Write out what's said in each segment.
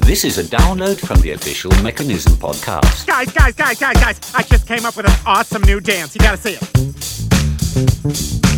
This is a download from the official Mechanism podcast. Guys, guys, guys, guys, guys, I just came up with an awesome new dance. You gotta see it.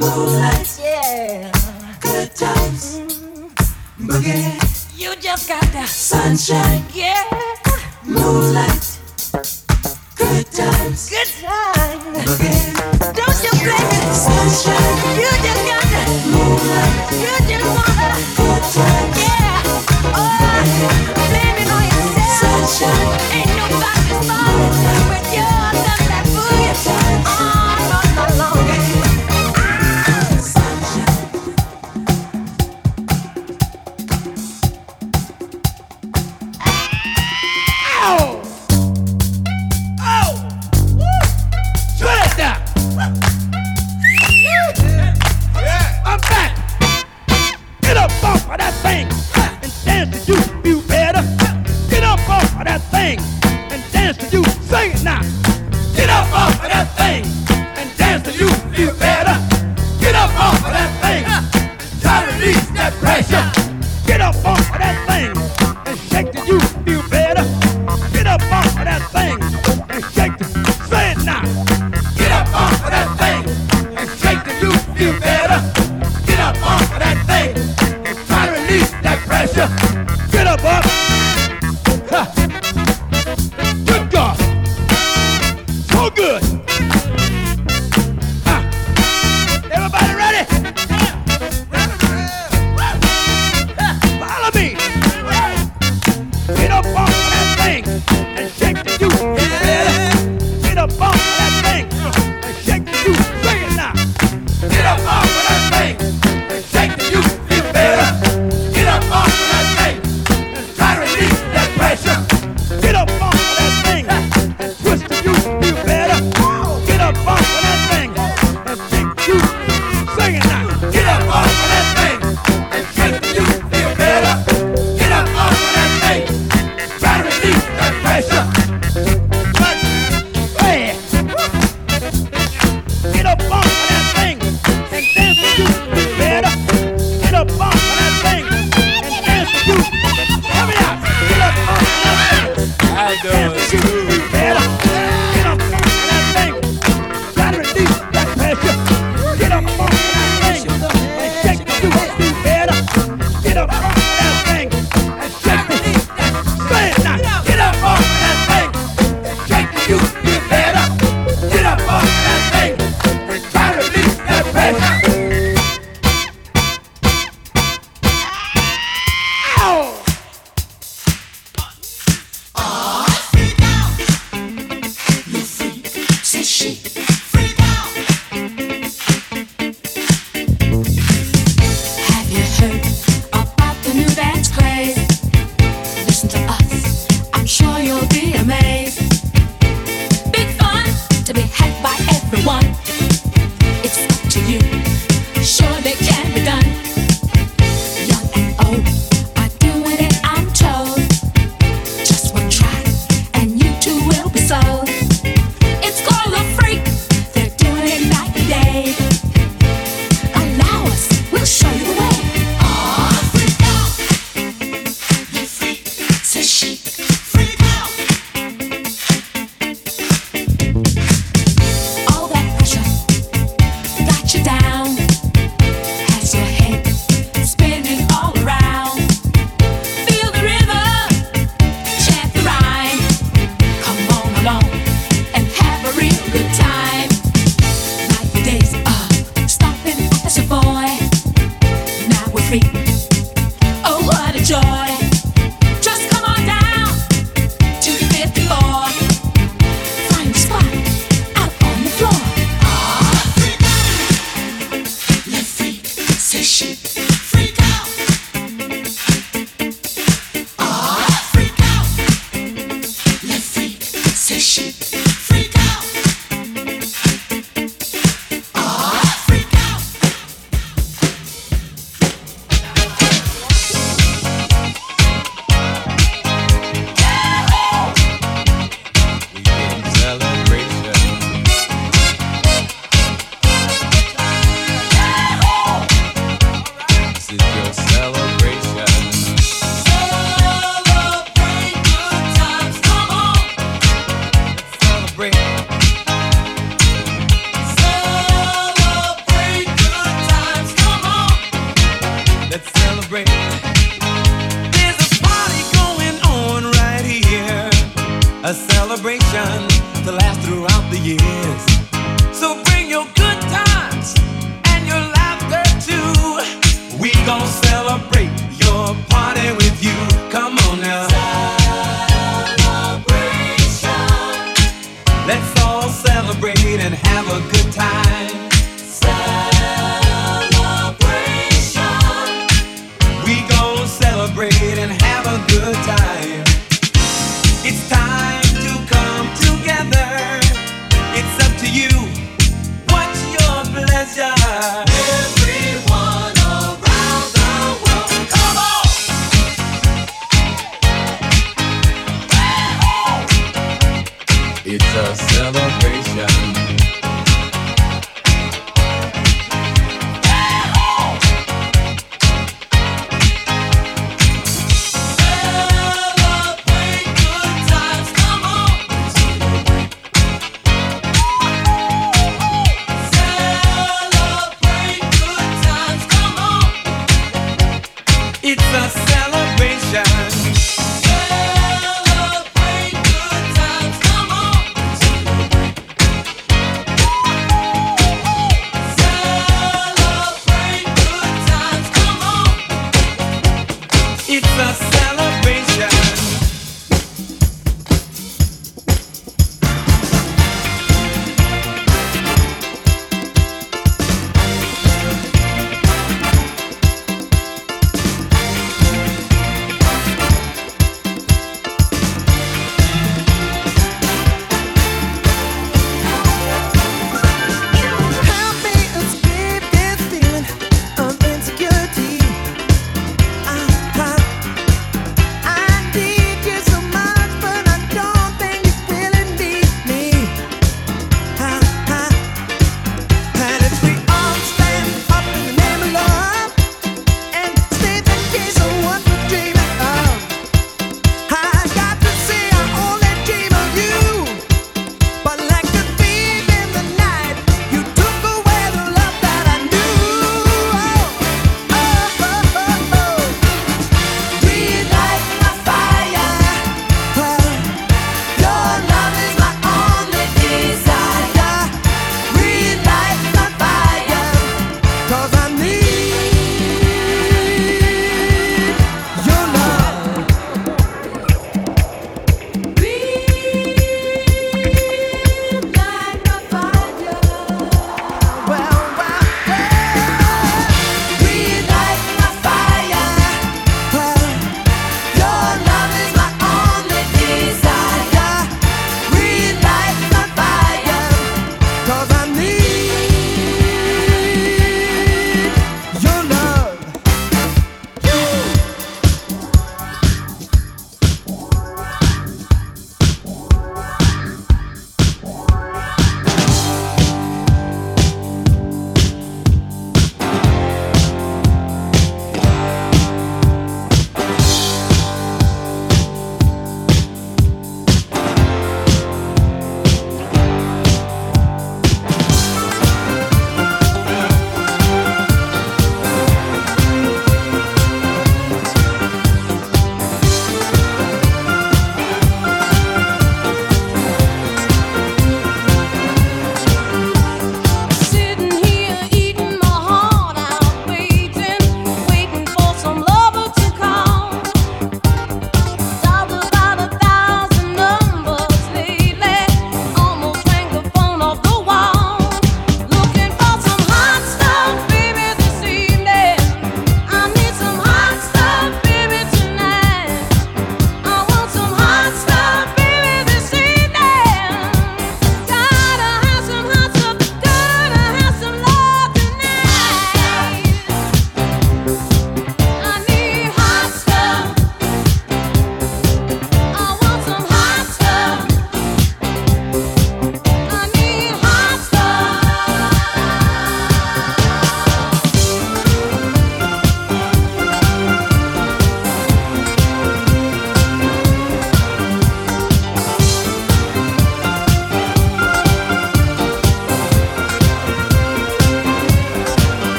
Moonlight, yeah, good times, mm-hmm. boogie. You just got the sunshine, yeah, moonlight, good times, good times, boogie. Don't you blame it, sunshine. You just got the moonlight, you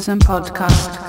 Mechanism podcast.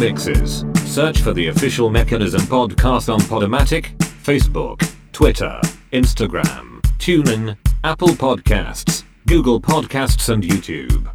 Mixes, search for the official Mechanism podcast on Podomatic, Facebook, Twitter, Instagram, TuneIn, Apple Podcasts, Google Podcasts and YouTube.